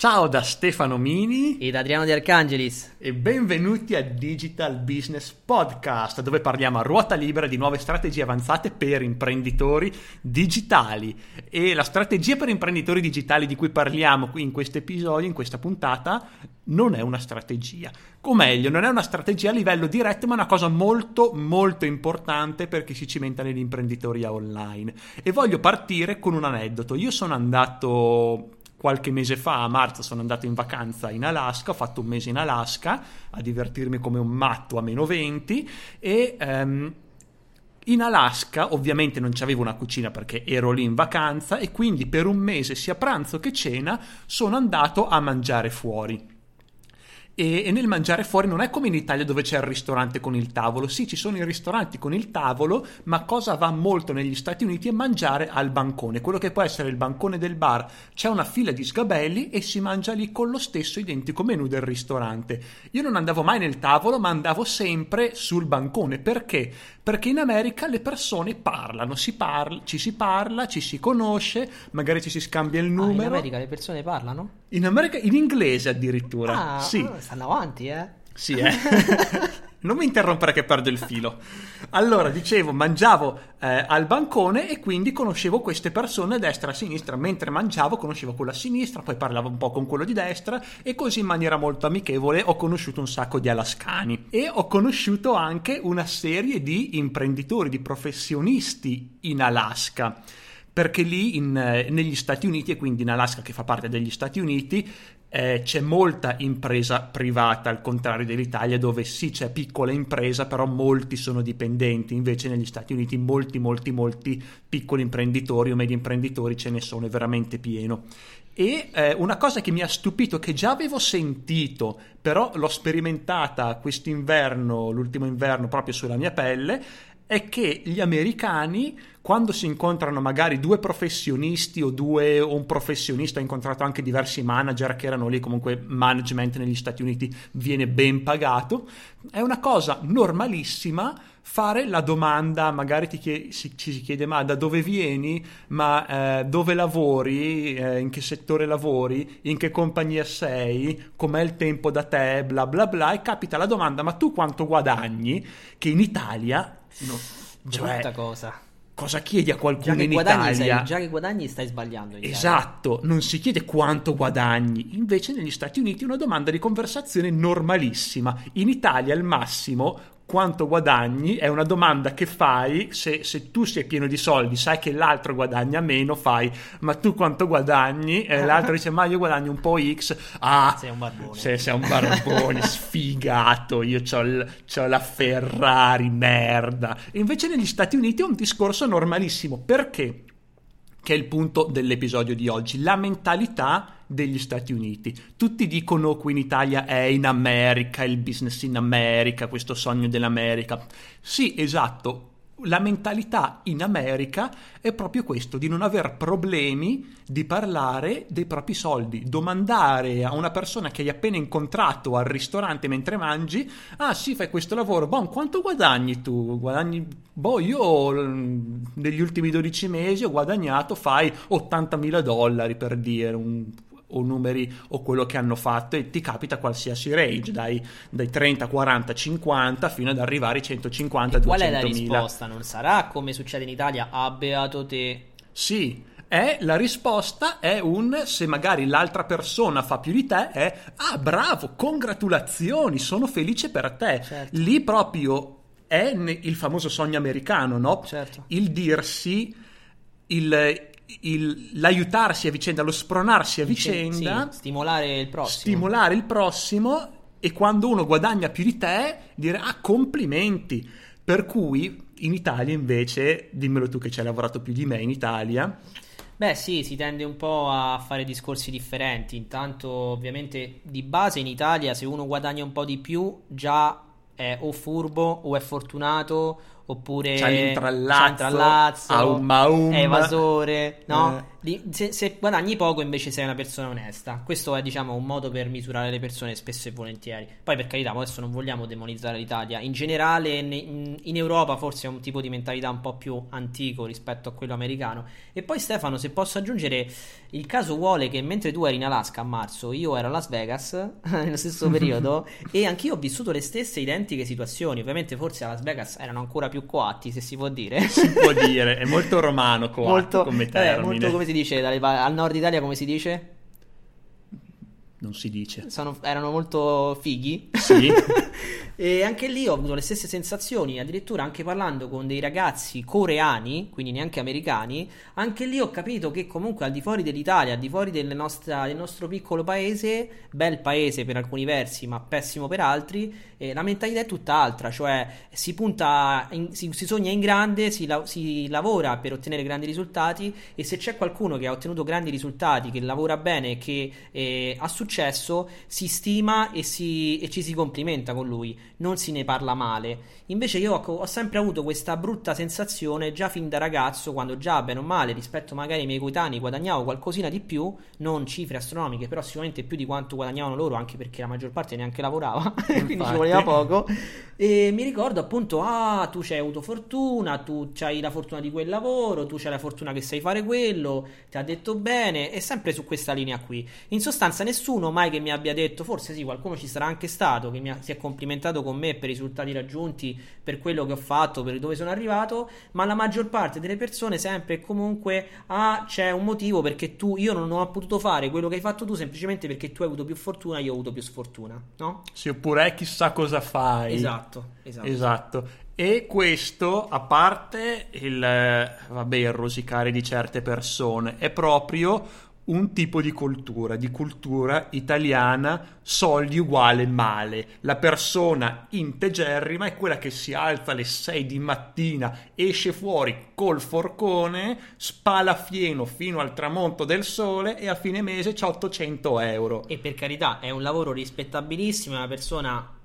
Ciao da Stefano Mini ed Adriano Di Arcangelis. e benvenuti a Digital Business Podcast dove parliamo a ruota libera di nuove strategie avanzate per imprenditori digitali. E la strategia per imprenditori digitali di cui parliamo qui in questo episodio, in questa puntata, non è una strategia, o meglio, non è una strategia a livello diretto ma è una cosa molto molto importante per chi si cimenta nell'imprenditoria online. E voglio partire con un aneddoto, io sono andato qualche mese fa, a marzo, sono andato in vacanza in Alaska, ho fatto un mese in Alaska a divertirmi come un matto a meno 20 e... Um, in Alaska ovviamente non c'avevo una cucina perché ero lì in vacanza e quindi per un mese sia pranzo che cena sono andato a mangiare fuori e, e, nel mangiare fuori non è come in Italia dove c'è il ristorante con il tavolo. Sì, ci sono i ristoranti con il tavolo, ma cosa va molto negli Stati Uniti è mangiare al bancone. Quello che può essere il bancone del bar, c'è una fila di sgabelli e si mangia lì con lo stesso identico menù del ristorante. Io non andavo mai nel tavolo, ma andavo sempre sul bancone. Perché? Perché in America le persone parlano, si parla, ci si parla, ci si conosce, magari ci si scambia il numero. Ah, in America le persone parlano? In America, in inglese addirittura. Ah, sì. Ah, stanno avanti, eh? Sì, eh. non mi interrompere che perdo il filo. Allora, dicevo, mangiavo eh, al bancone e quindi conoscevo queste persone destra e sinistra. Mentre mangiavo, conoscevo quello a sinistra, poi parlavo un po' con quello di destra e così in maniera molto amichevole ho conosciuto un sacco di alascani. E ho conosciuto anche una serie di imprenditori, di professionisti in Alaska perché lì in, eh, negli Stati Uniti e quindi in Alaska che fa parte degli Stati Uniti eh, c'è molta impresa privata al contrario dell'Italia dove sì c'è piccola impresa però molti sono dipendenti. Invece negli Stati Uniti molti molti molti piccoli imprenditori o medi imprenditori ce ne sono è veramente pieno. E eh, una cosa che mi ha stupito che già avevo sentito però l'ho sperimentata quest'inverno l'ultimo inverno proprio sulla mia pelle è che gli americani, quando si incontrano magari due professionisti o, due, o un professionista, ho incontrato anche diversi manager che erano lì, comunque management negli Stati Uniti viene ben pagato, è una cosa normalissima fare la domanda, magari chiede, si, ci si chiede ma da dove vieni, ma eh, dove lavori, eh, in che settore lavori, in che compagnia sei, com'è il tempo da te, bla bla bla, e capita la domanda ma tu quanto guadagni, che in Italia No, cioè, cosa. Cosa chiedi a qualcuno in Italia? Sei, già che guadagni stai sbagliando. Esatto, non si chiede quanto guadagni. Invece negli Stati Uniti è una domanda di conversazione normalissima. In Italia al massimo quanto guadagni è una domanda che fai se, se, tu sei pieno di soldi, sai che l'altro guadagna meno, fai ma tu quanto guadagni? E l'altro dice ma io guadagno un po' X. Ah, sei un barbone. Sei, sei un barbone sfigato, io ho la Ferrari, merda. E invece negli Stati Uniti è un discorso normalissimo. Perché? Che è il punto dell'episodio di oggi, la mentalità degli Stati Uniti. Tutti dicono qui in Italia è in America, il business in America, questo sogno dell'America. Sì, esatto. La mentalità in America è proprio questo, di non aver problemi di parlare dei propri soldi, domandare a una persona che hai appena incontrato al ristorante mentre mangi, ah sì fai questo lavoro, boh quanto guadagni tu? Guadagni, boh io negli ultimi 12 mesi ho guadagnato, fai 80 mila dollari per dire, un o numeri o quello che hanno fatto e ti capita qualsiasi range dai, dai 30, 40, 50 fino ad arrivare ai 150, e 200 Qual è la risposta? Non sarà come succede in Italia, ah beato te. Sì, è la risposta è un se magari l'altra persona fa più di te è ah bravo, congratulazioni, sono felice per te. Certo. Lì proprio è il famoso sogno americano, no? Certo. Il dirsi il, il, l'aiutarsi a vicenda, lo spronarsi a vicenda, sì, stimolare il prossimo. Stimolare il prossimo e quando uno guadagna più di te dire ah complimenti. Per cui in Italia invece, dimmelo tu che ci hai lavorato più di me in Italia. Beh sì, si tende un po' a fare discorsi differenti. Intanto ovviamente di base in Italia se uno guadagna un po' di più già è o furbo o è fortunato oppure C'ha l'intrallazzo, l'intrallazzo, aum aum. è evasore, no? Eh. Se, se guadagni poco invece sei una persona onesta. Questo è diciamo un modo per misurare le persone spesso e volentieri. Poi per carità, adesso non vogliamo demonizzare l'Italia. In generale ne- in in Europa forse è un tipo di mentalità un po' più antico rispetto a quello americano. E poi Stefano, se posso aggiungere, il caso vuole che mentre tu eri in Alaska a marzo, io ero a Las Vegas nello stesso periodo e anch'io ho vissuto le stesse identiche situazioni. Ovviamente forse a Las Vegas erano ancora più coatti, se si può dire. Si può dire, è molto romano coatto molto, come eh, termine. molto come si dice al nord Italia come si dice? Non si dice. Sono- erano molto fighi. Sì. e anche lì ho avuto le stesse sensazioni, addirittura anche parlando con dei ragazzi coreani, quindi neanche americani, anche lì ho capito che comunque al di fuori dell'Italia, al di fuori delle nostra- del nostro piccolo paese, bel paese per alcuni versi, ma pessimo per altri, eh, la mentalità è tutt'altra, cioè si punta, in- si, si sogna in grande, si, la- si lavora per ottenere grandi risultati e se c'è qualcuno che ha ottenuto grandi risultati, che lavora bene, che eh, ha successo, si stima e, si- e ci si complimenta con lui, non si ne parla male. Invece io ho, ho sempre avuto questa brutta sensazione già fin da ragazzo, quando già bene o male rispetto magari ai miei coetanei guadagnavo qualcosina di più, non cifre astronomiche, però sicuramente più di quanto guadagnavano loro, anche perché la maggior parte neanche lavorava, quindi ci voleva poco. E mi ricordo appunto, ah, tu c'hai avuto fortuna, tu c'hai la fortuna di quel lavoro, tu c'hai la fortuna che sai fare quello, ti ha detto bene, è sempre su questa linea qui. In sostanza nessuno mai che mi abbia detto, forse sì, qualcuno ci sarà anche stato, che mi ha- si è complimentato con me per i risultati raggiunti, per quello che ho fatto, per dove sono arrivato, ma la maggior parte delle persone sempre e comunque, ah, c'è un motivo perché tu, io non ho potuto fare quello che hai fatto tu semplicemente perché tu hai avuto più fortuna, io ho avuto più sfortuna, no? Sì, oppure eh, chissà cosa fai. Esatto, esatto. Esatto. E questo, a parte il, vabbè, il rosicare di certe persone, è proprio un tipo di cultura, di cultura italiana, soldi uguale male. La persona integerrima è quella che si alza alle 6 di mattina, esce fuori col forcone, spala fieno fino al tramonto del sole e a fine mese c'ha 800 euro. E per carità, è un lavoro rispettabilissimo, è una persona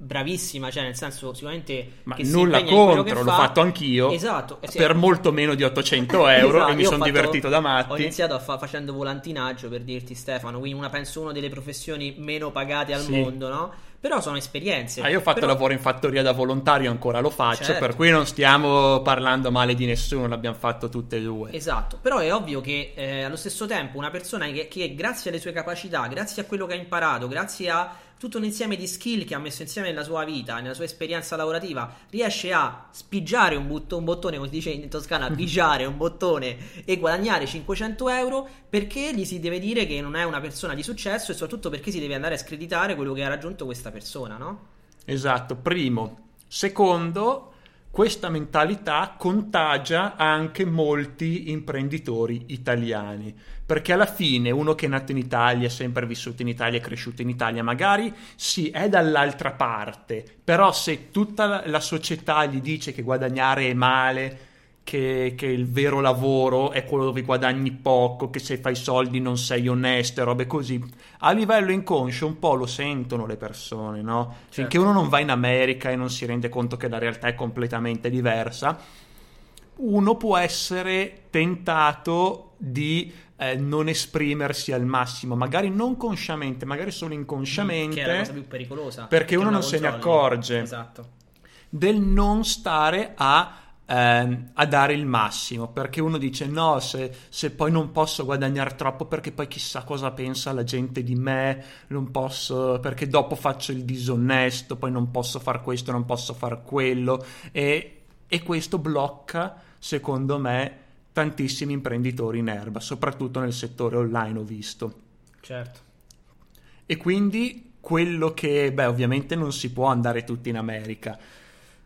bravissima, cioè nel senso sicuramente Ma nulla contro, l'ho fa. fatto anch'io. Esatto, sì. Per molto meno di 800 euro Esatto, e mi ho sono divertito da Ho matti. iniziato a fa- facendo volantinaggio per dirti Stefano, quindi una penso una delle professioni meno pagate al Sì. mondo, no? Però sono esperienze. Ah, io ho fatto Però- lavoro in fattoria da volontario, ancora lo faccio, Certo. per cui non stiamo parlando male di nessuno, l'abbiamo fatto tutte e due. Esatto, però è ovvio che eh, allo stesso tempo una persona che, che grazie alle sue capacità, grazie a quello che ha imparato, grazie a tutto un insieme di skill che ha messo insieme nella sua vita, nella sua esperienza lavorativa, riesce a spigiare un, butto- un bottone, come si dice in toscana, pigiare un bottone e guadagnare 500 euro perché gli si deve dire che non è una persona di successo e soprattutto perché si deve andare a screditare quello che ha raggiunto questa persona, no? Esatto, primo. Secondo, questa mentalità contagia anche molti imprenditori italiani, perché alla fine uno che è nato in Italia, è sempre vissuto in Italia, cresciuto in Italia, magari sì, è dall'altra parte, però se tutta la società gli dice che guadagnare è male, che, che il vero lavoro è quello dove guadagni poco, che se fai soldi non sei onesto e robe così. A livello inconscio un po' lo sentono le persone, no? Finché uno non va in America e non si rende conto che la realtà è completamente diversa, uno può essere tentato di eh, non esprimersi al massimo, magari non consciamente, magari solo inconsciamente Che è la cosa più pericolosa. perché uno la non se ne accorge. Esatto. del non stare a, ehm, a dare il massimo perché uno dice no se, se poi non posso guadagnare troppo perché poi chissà cosa pensa la gente di me non posso perché dopo faccio il disonesto poi non posso far questo non posso far quello. E, e questo blocca secondo me tantissimi imprenditori in erba soprattutto nel settore online ho visto. Certo. e quindi quello che beh ovviamente non si può andare tutti in America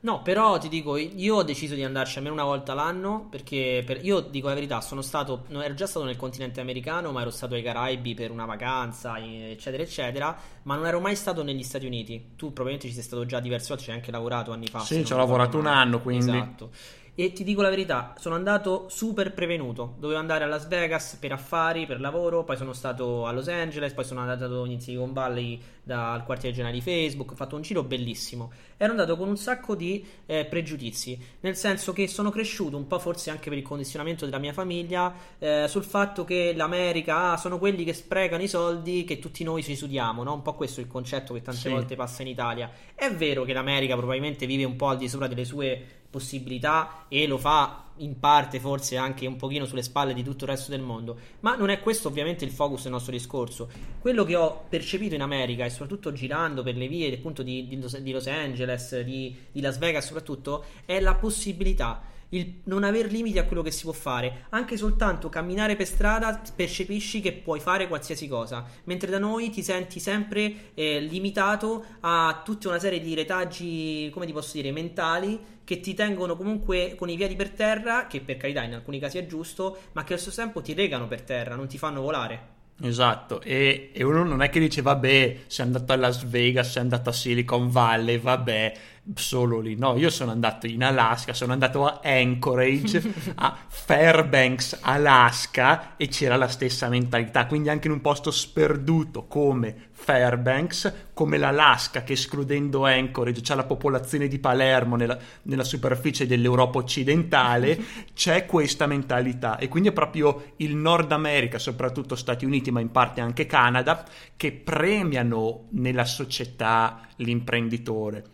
No, però ti dico, io ho deciso di andarci almeno una volta l'anno perché per- io dico la verità, sono stato, non ero già stato nel continente americano, ma ero stato ai Caraibi per una vacanza, eccetera, eccetera, ma non ero mai stato negli Stati Uniti. Tu probabilmente ci sei stato già diverse volte, ci hai anche lavorato anni fa. Sì, ci ho lavorato un anno, quindi. Esatto. E ti dico la verità, sono andato super prevenuto. Dovevo andare a Las Vegas per affari, per lavoro, poi sono stato a Los Angeles, poi sono andato in Silicon Valley dal quartiere generale di Facebook, ho fatto un giro bellissimo. Ero andato con un sacco di eh, pregiudizi, nel senso che sono cresciuto un po' forse anche per il condizionamento della mia famiglia eh, sul fatto che l'America ah, sono quelli che sprecano i soldi che tutti noi ci sudiamo, no? Un po' questo è il concetto che tante sì. volte passa in Italia. È vero che l'America probabilmente vive un po' al di sopra delle sue possibilità e lo fa in parte forse anche un pochino sulle spalle di tutto il resto del mondo, ma non è questo ovviamente il focus del nostro discorso. Quello che ho percepito in America e soprattutto girando per le vie appunto di, di, Los Angeles, di, di Las Vegas soprattutto, è la possibilità il non aver limiti a quello che si può fare. Anche soltanto camminare per strada percepisci che puoi fare qualsiasi cosa, mentre da noi ti senti sempre eh, limitato a tutta una serie di retaggi, come ti posso dire, mentali che ti tengono comunque con i piedi per terra, che per carità in alcuni casi è giusto, ma che allo stesso tempo ti regano per terra, non ti fanno volare. Esatto, e, e, uno non è che dice vabbè, sei andato a Las Vegas, sei andato a Silicon Valley, vabbè, solo lì. No, io sono andato in Alaska, sono andato a Anchorage, a Fairbanks, Alaska e c'era la stessa mentalità, quindi anche in un posto sperduto come Fairbanks, come l'Alaska che escludendo Anchorage c'è la popolazione di Palermo nella, nella superficie dell'Europa occidentale, c'è questa mentalità. E quindi è proprio il Nord America, soprattutto Stati Uniti, ma in parte anche Canada, che premiano nella società l'imprenditore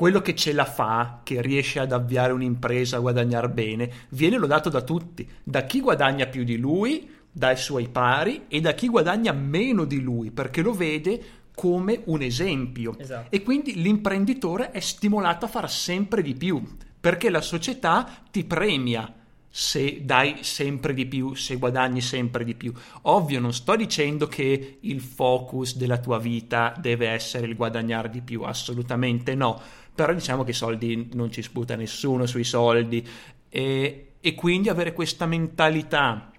quello che ce la fa, che riesce ad avviare un'impresa, a guadagnare bene, viene lodato da tutti, da chi guadagna più di lui, dai suoi pari e da chi guadagna meno di lui, perché lo vede come un esempio. Esatto. E quindi l'imprenditore è stimolato a fare sempre di più, perché la società ti premia se dai sempre di più, se guadagni sempre di più. Ovvio, non sto dicendo che il focus della tua vita deve essere il guadagnare di più, assolutamente no però diciamo che i soldi non ci sputa nessuno sui soldi e, e quindi avere questa mentalità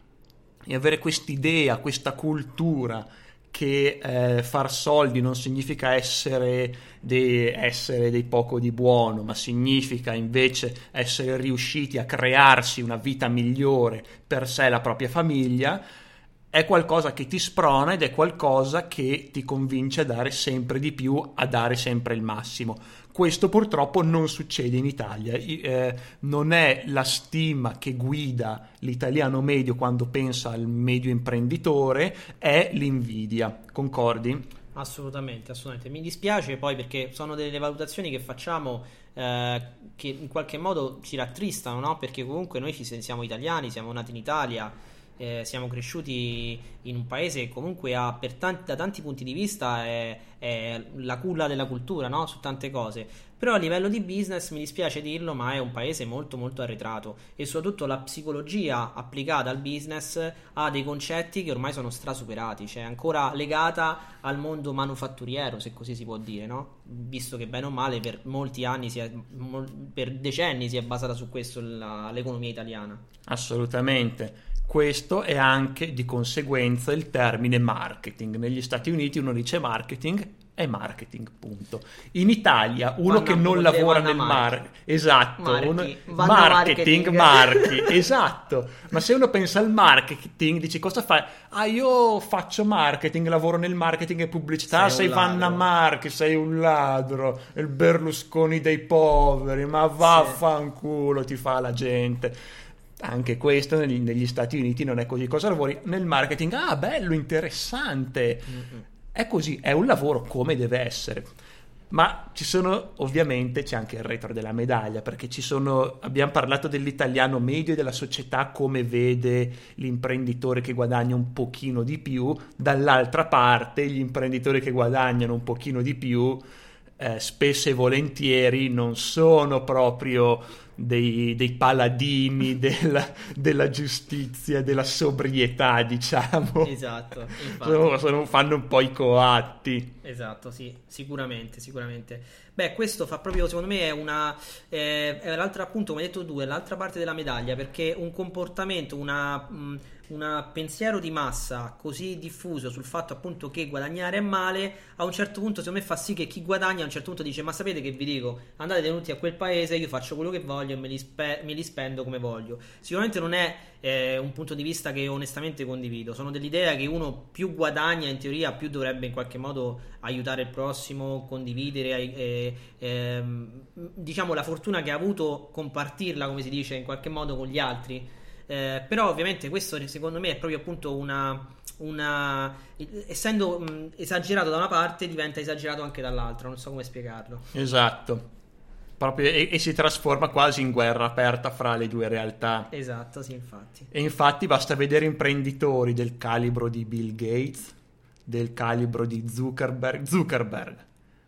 e avere quest'idea, questa cultura che eh, far soldi non significa essere dei, essere dei poco di buono, ma significa invece essere riusciti a crearsi una vita migliore per sé e la propria famiglia, è qualcosa che ti sprona ed è qualcosa che ti convince a dare sempre di più, a dare sempre il massimo. Questo purtroppo non succede in Italia, eh, non è la stima che guida l'italiano medio quando pensa al medio imprenditore, è l'invidia. Concordi? Assolutamente, assolutamente. Mi dispiace poi perché sono delle valutazioni che facciamo eh, che in qualche modo ci rattristano, no? Perché comunque noi ci siamo italiani, siamo nati in Italia eh, siamo cresciuti in un paese che comunque ha, tanti, da tanti punti di vista, è, è la culla della cultura no? su tante cose. Però a livello di business, mi dispiace dirlo, ma è un paese molto molto arretrato e soprattutto la psicologia applicata al business ha dei concetti che ormai sono strasuperati, cioè ancora legata al mondo manufatturiero, se così si può dire, no? Visto che bene o male per molti anni, è, per decenni si è basata su questo la, l'economia italiana. Assolutamente. Questo è anche di conseguenza il termine marketing. Negli Stati Uniti uno dice marketing è marketing, punto. In Italia uno vanno, che non lavora nel marketing, esatto, marchi. Uno, marketing, marketing, marchi, esatto. Ma se uno pensa al marketing, dici cosa fai? Ah, io faccio marketing, lavoro nel marketing e pubblicità, sei, sei Vanna Marchi, sei un ladro, il Berlusconi dei poveri, ma vaffanculo sì. ti fa la gente anche questo negli, negli, Stati Uniti non è così. Cosa lavori? Nel marketing, ah, bello, interessante. Mm-hmm. È così, è un lavoro come deve essere. Ma ci sono, ovviamente, c'è anche il retro della medaglia, perché ci sono, abbiamo parlato dell'italiano medio e della società come vede l'imprenditore che guadagna un pochino di più, dall'altra parte gli imprenditori che guadagnano un pochino di più, eh, spesso e volentieri non sono proprio dei, dei paladini della, della, giustizia, della sobrietà, diciamo. Esatto, sono, sono, fanno un po' i coatti. Esatto, sì, sicuramente, sicuramente. Beh, questo fa proprio, secondo me, è una. Eh, è l'altra, appunto, come hai detto tu, è l'altra parte della medaglia, perché un comportamento, una. Mh, un pensiero di massa così diffuso sul fatto appunto che guadagnare è male, a un certo punto secondo me fa sì che chi guadagna a un certo punto dice ma sapete che vi dico, andate tenuti a quel paese, io faccio quello che voglio e me li, spe- me li spendo come voglio. Sicuramente non è eh, un punto di vista che onestamente condivido. Sono dell'idea che uno più guadagna in teoria, più dovrebbe in qualche modo aiutare il prossimo, condividere, eh, eh, diciamo la fortuna che ha avuto, compartirla, come si dice, in qualche modo con gli altri. Eh, però ovviamente questo secondo me è proprio appunto una, una essendo mh, esagerato da una parte diventa esagerato anche dall'altra, non so come spiegarlo. Esatto. Proprio, e, e, si trasforma quasi in guerra aperta fra le due realtà. Esatto, sì, infatti. E infatti basta vedere imprenditori del calibro di Bill Gates, del calibro di Zuckerberg. Zuckerberg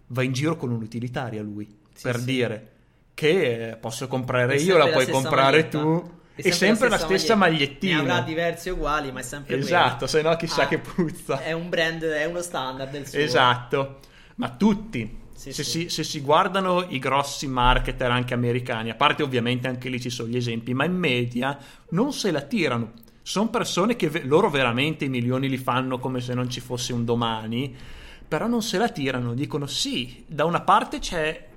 va in giro con un'utilitaria lui, sì, per sì. dire che posso comprare io, la puoi comprare maglietta. tu. È sempre, sempre la, stessa, magliettina. Ne avrà diversi uguali, ma è sempre Esatto, se no chissà ah, che puzza. È un brand, è uno standard del suo. Esatto. Ma tutti, sì, se, sì. Si, se, Si, guardano i grossi marketer anche americani, a parte ovviamente anche lì ci sono gli esempi, ma in media non se la tirano. Sono persone che ve- loro veramente i milioni li fanno come se non ci fosse un domani, però non se la tirano. Dicono sì, da una parte c'è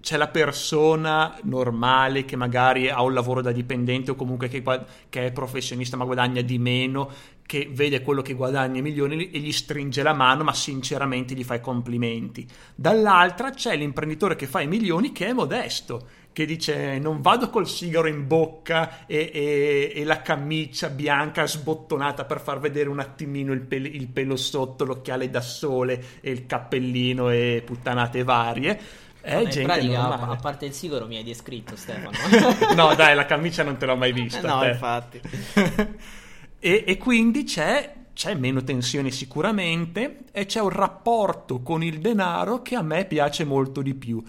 c'è la persona normale che magari ha un lavoro da dipendente o comunque che, che, è professionista ma guadagna di meno, che vede quello che guadagna milioni e gli stringe la mano ma sinceramente gli fa i complimenti. Dall'altra c'è l'imprenditore che fa i milioni che è modesto, che dice non vado col sigaro in bocca e, e, e la camicia bianca sbottonata per far vedere un attimino il, pel- il pelo sotto, l'occhiale da sole e il cappellino e puttanate varie è Vabbè, gente pratica, a, a parte il sigaro mi hai descritto Stefano. no dai, la camicia non te l'ho mai vista. no, te. infatti. e, e, quindi c'è, c'è meno tensione sicuramente e c'è un rapporto con il denaro che a me piace molto di più.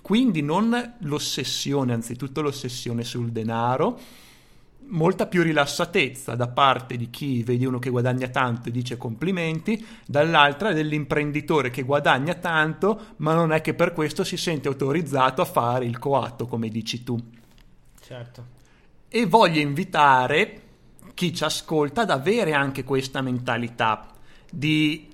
Quindi non l'ossessione, anzitutto l'ossessione sul denaro, molta più rilassatezza da parte di chi vede uno che guadagna tanto e dice complimenti, dall'altra dell'imprenditore che guadagna tanto, ma non è che per questo si sente autorizzato a fare il coatto, come dici tu. Certo. E voglio invitare chi ci ascolta ad avere anche questa mentalità di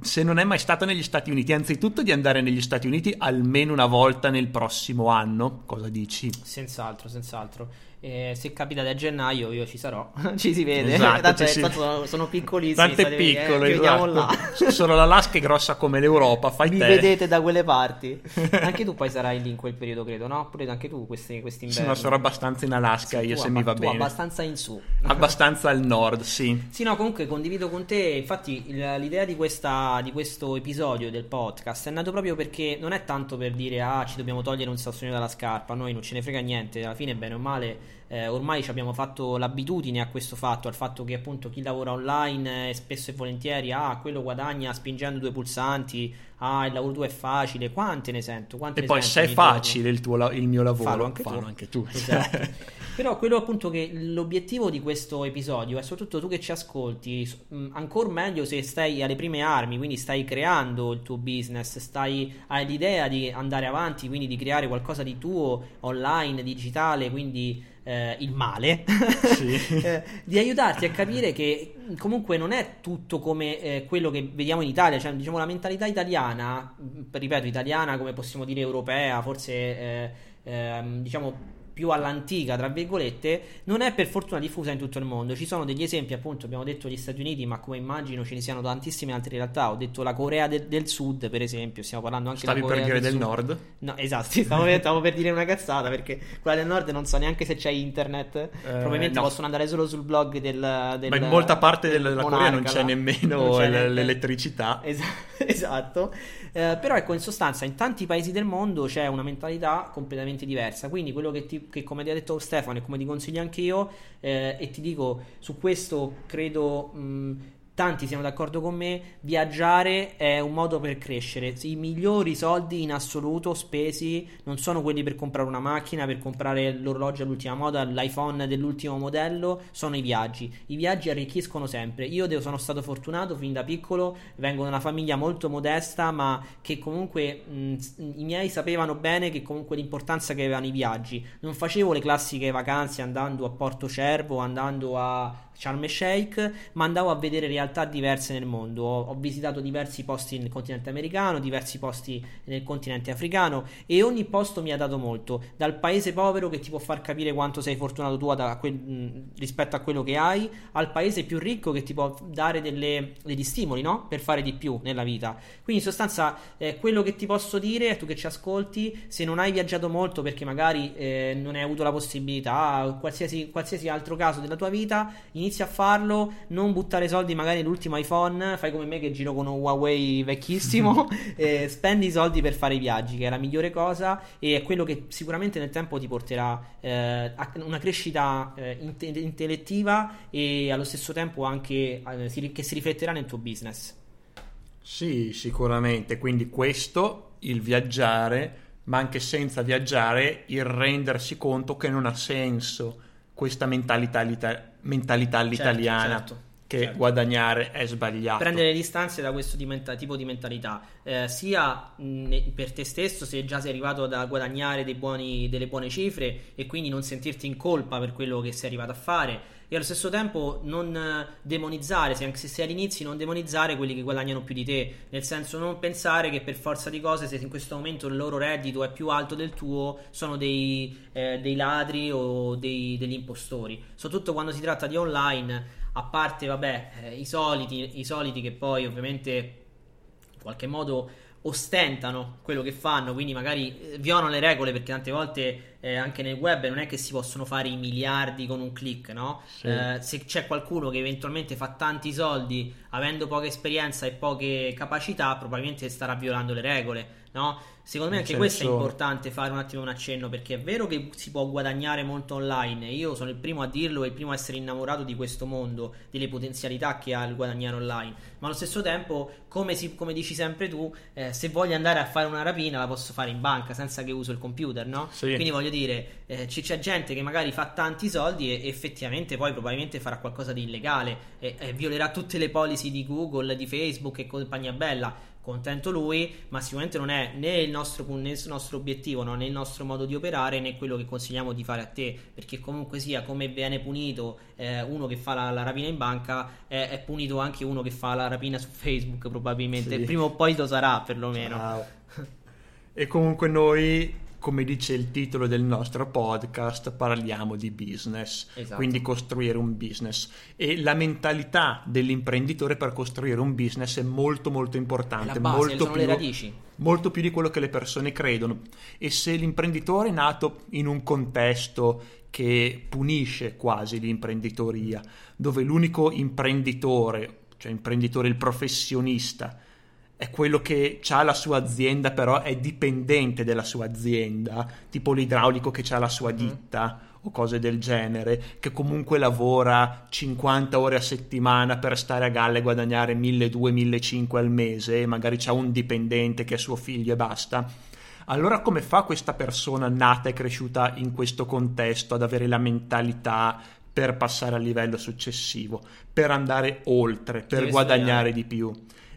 se non è mai stato negli Stati Uniti, anzitutto di andare negli Stati Uniti almeno una volta nel prossimo anno, cosa dici? Senz'altro, senz'altro. E se capitate a gennaio io ci sarò, ci si vede. Esatto, Tanto, si... sono, sono piccolissimi. Tanto è piccolo, eh, esatto. Solo l'Alaska è grossa come l'Europa, fai Mi te. vedete da quelle parti. Anche tu poi sarai lì in quel periodo, credo, no? Pure anche tu questi, quest'inverno. Sì, no, sarò abbastanza in Alaska, sì, io se mi va bene. abbastanza in su. Abbastanza al nord, sì. Sì, no, comunque condivido con te, infatti l'idea di, questa, di questo episodio del podcast è nato proprio perché non è tanto per dire ah ci dobbiamo togliere un sassolino dalla scarpa, noi non ce ne frega niente, alla fine bene o male eh, ormai abbiamo fatto l'abitudine a questo fatto, al fatto che appunto chi lavora online eh, spesso e volentieri ah, quello guadagna spingendo due pulsanti, ah, il lavoro tuo è facile, quante ne sento? Quante e poi se è facile il, tuo, il, mio lavoro, fallo anche fallo tu. Anche tu. Esatto. Però quello appunto che l'obiettivo di questo episodio è soprattutto tu che ci ascolti, ancora meglio se stai alle prime armi, quindi stai creando il tuo business, stai, hai l'idea di andare avanti, quindi di creare qualcosa di tuo online, digitale, quindi eh, il male, sì. eh, di aiutarti a capire che comunque non è tutto come eh, quello che vediamo in Italia, cioè diciamo la mentalità italiana, ripeto italiana come possiamo dire europea, forse eh, ehm, diciamo più all'antica, tra virgolette, non è per fortuna diffusa in tutto il mondo. Ci sono degli esempi, appunto, abbiamo detto gli Stati Uniti, ma come immagino ce ne siano tantissime altre realtà. Ho detto la Corea de- del Sud, per esempio, stiamo parlando anche Stavi della Corea per dire del, del Nord? No, esatto, stavo, per, stavo, per dire una cazzata perché quella del Nord non so neanche se c'è internet. Eh, Probabilmente no. possono andare solo sul blog del, del Ma in molta parte del della Corea non c'è nemmeno non c'è l'elettricità. Es- esatto. Eh, però ecco, in sostanza, in tanti paesi del mondo c'è una mentalità completamente diversa. Quindi quello che, ti, che come ti ha detto Stefano e come ti consiglio anche io, eh, e ti dico su questo credo mh, tanti siamo d'accordo con me, viaggiare è un modo per crescere. I migliori soldi in assoluto spesi non sono quelli per comprare una macchina, per comprare l'orologio all'ultima moda, l'iPhone dell'ultimo modello, sono i viaggi. I viaggi arricchiscono sempre. Io sono stato fortunato fin da piccolo, vengo da una famiglia molto modesta, ma che comunque mh, i miei sapevano bene che comunque l'importanza che avevano i viaggi. Non facevo le classiche vacanze andando a Porto Cervo, andando a Sharm el Sheikh, ma andavo a vedere realtà diverse nel mondo. Ho, ho, visitato diversi posti nel continente americano, diversi posti nel continente africano e ogni posto mi ha dato molto. Dal paese povero che ti può far capire quanto sei fortunato tu a quel, rispetto a quello che hai, al paese più ricco che ti può dare delle, degli stimoli no? per fare di più nella vita. Quindi in sostanza eh, quello che ti posso dire, tu che ci ascolti, se non hai viaggiato molto perché magari eh, non hai avuto la possibilità, qualsiasi, qualsiasi altro caso della tua vita, inizia a farlo, non buttare soldi magari nell'ultimo iPhone, fai come me che giro con un Huawei vecchissimo, eh, spendi i soldi per fare i viaggi, che è la migliore cosa e è quello che sicuramente nel tempo ti porterà eh, a una crescita eh, inte- intellettiva e allo stesso tempo anche eh, si, che si rifletterà nel tuo business. Sì, sicuramente, quindi questo, il viaggiare, ma anche senza viaggiare, il rendersi conto che non ha senso questa mentalità, mentalità certo, all'italiana. Certo che certo. guadagnare è sbagliato. Prendere distanze da questo di menta- tipo di mentalità, eh, sia mh, per te stesso se già sei arrivato a guadagnare buoni, delle buone cifre e quindi non sentirti in colpa per quello che sei arrivato a fare e allo stesso tempo non demonizzare, se anche se sei all'inizio, non demonizzare quelli che guadagnano più di te, nel senso non pensare che per forza di cose se in questo momento il loro reddito è più alto del tuo sono dei, eh, dei ladri o dei, degli impostori, soprattutto quando si tratta di online a parte vabbè eh, i, soliti, i soliti che poi ovviamente in qualche modo ostentano quello che fanno, quindi magari eh, violano le regole perché tante volte eh, anche nel web non è che si possono fare i miliardi con un click, no? Sì. Eh, se c'è qualcuno che eventualmente fa tanti soldi avendo poca esperienza e poche capacità, probabilmente starà violando le regole, no? Secondo me anche senso... questo è importante fare un attimo un accenno perché è vero che si può guadagnare molto online. Io sono il primo a dirlo e il primo a essere innamorato di questo mondo, delle potenzialità che ha il guadagnare online. Ma allo stesso tempo, come, si, come dici sempre tu, eh, se voglio andare a fare una rapina la posso fare in banca senza che uso il computer, no? Sì. Quindi voglio dire, eh, c- c'è gente che magari fa tanti soldi e effettivamente poi probabilmente farà qualcosa di illegale e, e violerà tutte le policy di Google, di Facebook e compagnia bella contento lui, ma sicuramente non è né il nostro, né il nostro obiettivo, no? né il nostro modo di operare, né quello che consigliamo di fare a te, perché comunque sia come viene punito eh, uno che fa la, la, rapina in banca, eh, è punito anche uno che fa la rapina su Facebook probabilmente, sì. prima o poi lo sarà perlomeno. Ciao. e comunque noi come dice il titolo del nostro podcast, parliamo di business, esatto. quindi costruire un business. E la mentalità dell'imprenditore per costruire un business è molto molto importante, base, molto, più, molto più di quello che le persone credono. E se l'imprenditore è nato in un contesto che punisce quasi l'imprenditoria, dove l'unico imprenditore, cioè imprenditore il professionista, è quello che ha la sua azienda, però è dipendente della sua azienda, tipo l'idraulico che ha la sua mm. ditta mm. o cose del genere, che comunque lavora 50 ore a settimana per stare a galla e guadagnare 1200-1500 al mese, e magari c'ha un dipendente che è suo figlio e basta. Allora come fa questa persona nata e cresciuta in questo contesto ad avere la mentalità per passare al livello successivo, per andare oltre, per Deve guadagnare studiare. di più?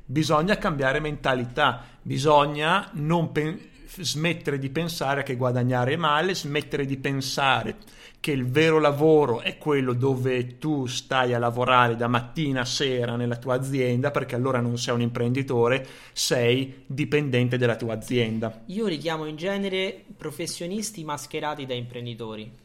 Bisogna cambiare mentalità, bisogna non pen- smettere di pensare che guadagnare è male, smettere di pensare che il vero lavoro è quello dove tu stai a lavorare da mattina a sera nella tua azienda, perché allora non sei un imprenditore, sei dipendente della tua azienda. Io richiamo in genere professionisti mascherati da imprenditori.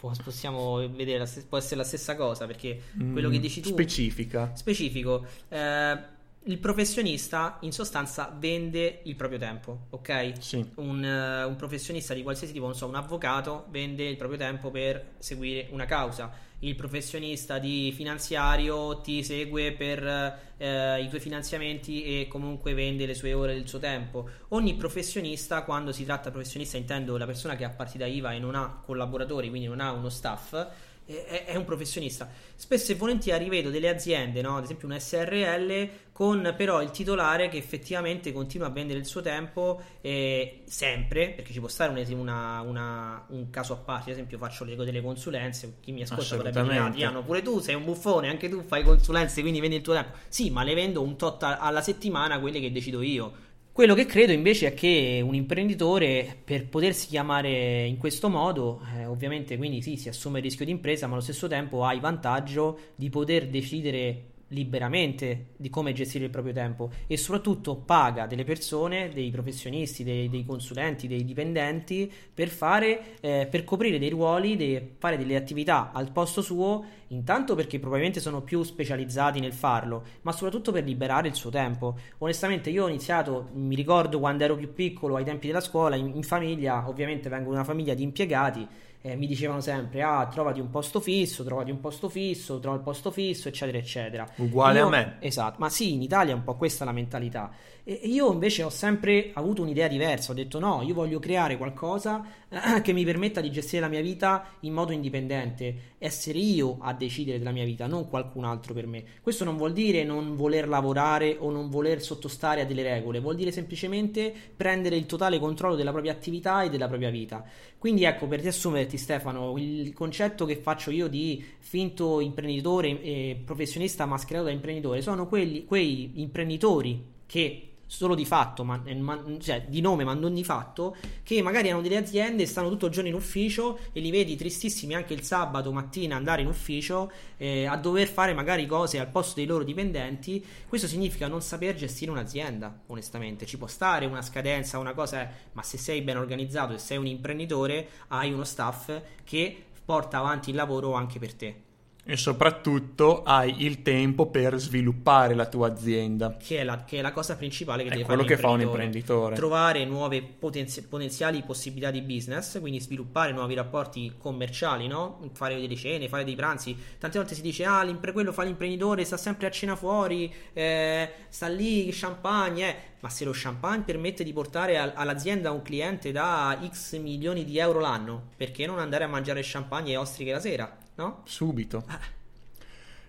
Possiamo vedere, può essere la stessa cosa perché quello che mm, dici tu specifica. Specifico. Eh, il professionista in sostanza vende il proprio tempo, ok? Sì. Un, uh, un, professionista di qualsiasi tipo, non so, un avvocato vende il proprio tempo per seguire una causa. Il professionista di finanziario ti segue per uh, i tuoi finanziamenti e comunque vende le sue ore del suo tempo. Ogni professionista, quando si tratta di professionista, intendo la persona che ha partita IVA e non ha collaboratori, quindi non ha uno staff è, è, un professionista. Spesso e volentieri vedo delle aziende, no? ad esempio un SRL, con però il titolare che effettivamente continua a vendere il suo tempo eh, sempre, perché ci può stare un, una, una, un caso a parte, ad esempio faccio le, delle consulenze, chi mi ascolta potrebbe dire Adriano, pure tu sei un buffone, anche tu fai consulenze, quindi vendi il tuo tempo. Sì, ma le vendo un tot alla settimana quelle che decido io Quello che credo invece è che un imprenditore per potersi chiamare in questo modo, eh, ovviamente quindi sì, si assume il rischio di impresa, ma allo stesso tempo ha il vantaggio di poter decidere liberamente di come gestire il proprio tempo e soprattutto paga delle persone, dei professionisti, dei, dei consulenti, dei dipendenti per fare, eh, per coprire dei ruoli, de, fare delle attività al posto suo, intanto perché probabilmente sono più specializzati nel farlo, ma soprattutto per liberare il suo tempo. Onestamente io ho iniziato, mi ricordo quando ero più piccolo, ai tempi della scuola, in, in famiglia, ovviamente vengo da una famiglia di impiegati, eh, mi dicevano sempre, ah, trovati un posto fisso, trovati un posto fisso, trova il posto fisso, eccetera, eccetera. Uguale Io- a me. Esatto, ma sì, in Italia è un po' questa la mentalità. E io invece ho sempre avuto un'idea diversa, ho detto no, io voglio creare qualcosa che mi permetta di gestire la mia vita in modo indipendente, essere io a decidere della mia vita, non qualcun altro per me. Questo non vuol dire non voler lavorare o non voler sottostare a delle regole, vuol dire semplicemente prendere il totale controllo della propria attività e della propria vita. Quindi ecco, per riassumerti Stefano, il concetto che faccio io di finto imprenditore e professionista mascherato da imprenditore sono quelli, quei imprenditori che solo di fatto, ma, eh, ma- cioè di nome ma non di fatto, che magari hanno delle aziende, stanno tutto il giorno in ufficio e li vedi tristissimi anche il sabato mattina andare in ufficio eh, a dover fare magari cose al posto dei loro dipendenti. Questo significa non saper gestire un'azienda, onestamente. Ci può stare una scadenza, una cosa, ma se sei ben organizzato e sei un imprenditore, hai uno staff che porta avanti il lavoro anche per te. E soprattutto hai il tempo per sviluppare la tua azienda. Che è, la, che è la cosa principale che È deve quello fare che fa un imprenditore. Trovare nuove potenzi- potenziali possibilità di business, quindi sviluppare nuovi rapporti commerciali, no? Fare delle cene, fare dei pranzi. Tante volte si dice, ah, quello fa l'imprenditore, sta sempre a cena fuori, eh, sta lì, champagne, eh. Ma se lo champagne permette di portare al- all'azienda un cliente da X milioni di euro l'anno, perché non andare a mangiare champagne e ostriche la sera, no? Subito.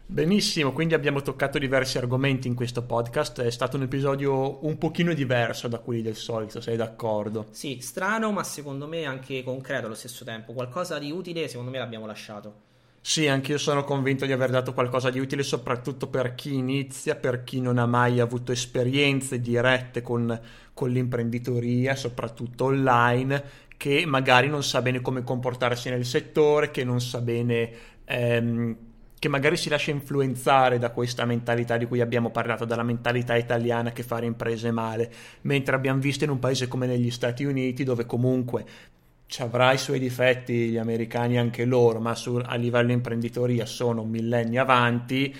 Benissimo, quindi abbiamo toccato diversi argomenti in questo podcast. È stato un episodio un pochino diverso da quelli del solito, sei d'accordo? Sì, strano, ma secondo me anche concreto allo stesso tempo. Qualcosa di utile, secondo me, l'abbiamo lasciato. Sì, anche io sono convinto di aver dato qualcosa di utile, soprattutto per chi inizia, per chi non ha mai avuto esperienze dirette con, con l'imprenditoria, soprattutto online, che magari non sa bene come comportarsi nel settore, che non sa bene, ehm, che magari si lascia influenzare da questa mentalità di cui abbiamo parlato, dalla mentalità italiana che fare imprese male, mentre abbiamo visto in un paese come negli Stati Uniti, dove comunque ci avrà i suoi difetti, gli americani anche loro, ma su- a livello imprenditoria sono millenni avanti.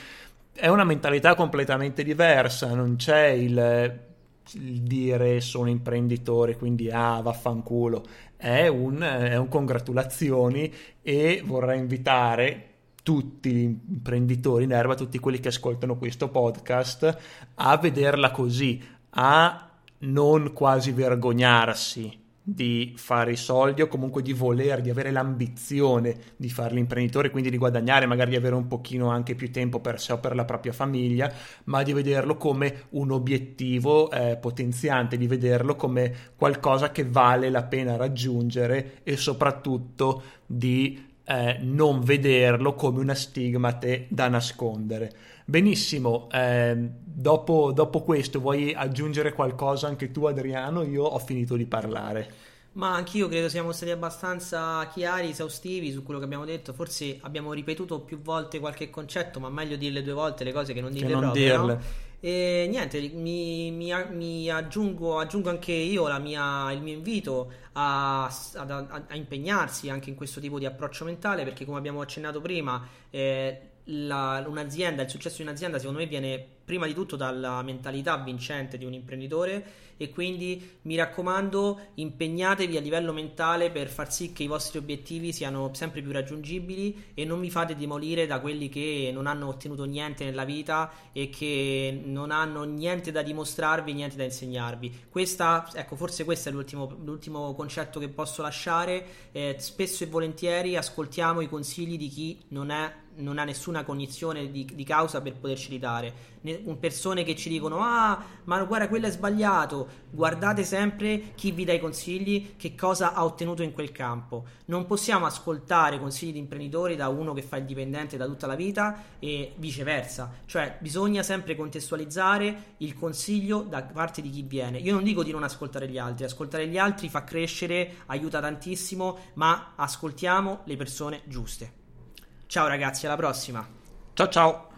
È una mentalità completamente diversa, non c'è il, dire sono imprenditore, quindi ah, vaffanculo. È un, è un congratulazioni e vorrei invitare tutti gli imprenditori in erba, tutti quelli che ascoltano questo podcast, a vederla così, a non quasi vergognarsi di fare i soldi o comunque di voler, di avere l'ambizione di fare l'imprenditore, quindi di guadagnare, magari di avere un pochino anche più tempo per sé o per la propria famiglia, ma di vederlo come un obiettivo eh, potenziante, di vederlo come qualcosa che vale la pena raggiungere e soprattutto di eh, non vederlo come una stigmate da nascondere. Benissimo, ehm, dopo, dopo questo vuoi aggiungere qualcosa anche tu Adriano? Io ho finito di parlare. Ma anch'io credo siamo stati abbastanza chiari, esaustivi su quello che abbiamo detto. Forse abbiamo ripetuto più volte qualche concetto, ma meglio dirle due volte le cose che non dirle non proprio, no? dirle. E niente, mi, mi- mi aggiungo, aggiungo anche io la mia- il mio invito a, a- a impegnarsi anche in questo tipo di approccio mentale, perché come abbiamo accennato prima, eh, la- un'azienda, il successo di un'azienda secondo me viene prima di tutto dalla mentalità vincente di un imprenditore e quindi mi raccomando impegnatevi a livello mentale per far sì che i vostri obiettivi siano sempre più raggiungibili e non vi fate demolire da quelli che non hanno ottenuto niente nella vita e che non hanno niente da dimostrarvi, niente da insegnarvi. Questa, ecco, forse questo è l'ultimo, l'ultimo concetto che posso lasciare. Eh, spesso e volentieri ascoltiamo i consigli di chi non è non ha nessuna cognizione di, di causa per poterci ridare. Ne, persone che ci dicono: Ah, ma guarda, quello è sbagliato. Guardate sempre chi vi dà i consigli, che cosa ha ottenuto in quel campo. Non possiamo ascoltare consigli di imprenditori da uno che fa il dipendente da tutta la vita e viceversa. Cioè, bisogna sempre contestualizzare il consiglio da parte di chi viene. Io non dico di non ascoltare gli altri, ascoltare gli altri fa crescere, aiuta tantissimo, ma ascoltiamo le persone giuste. Ciao ragazzi, alla prossima. Ciao ciao.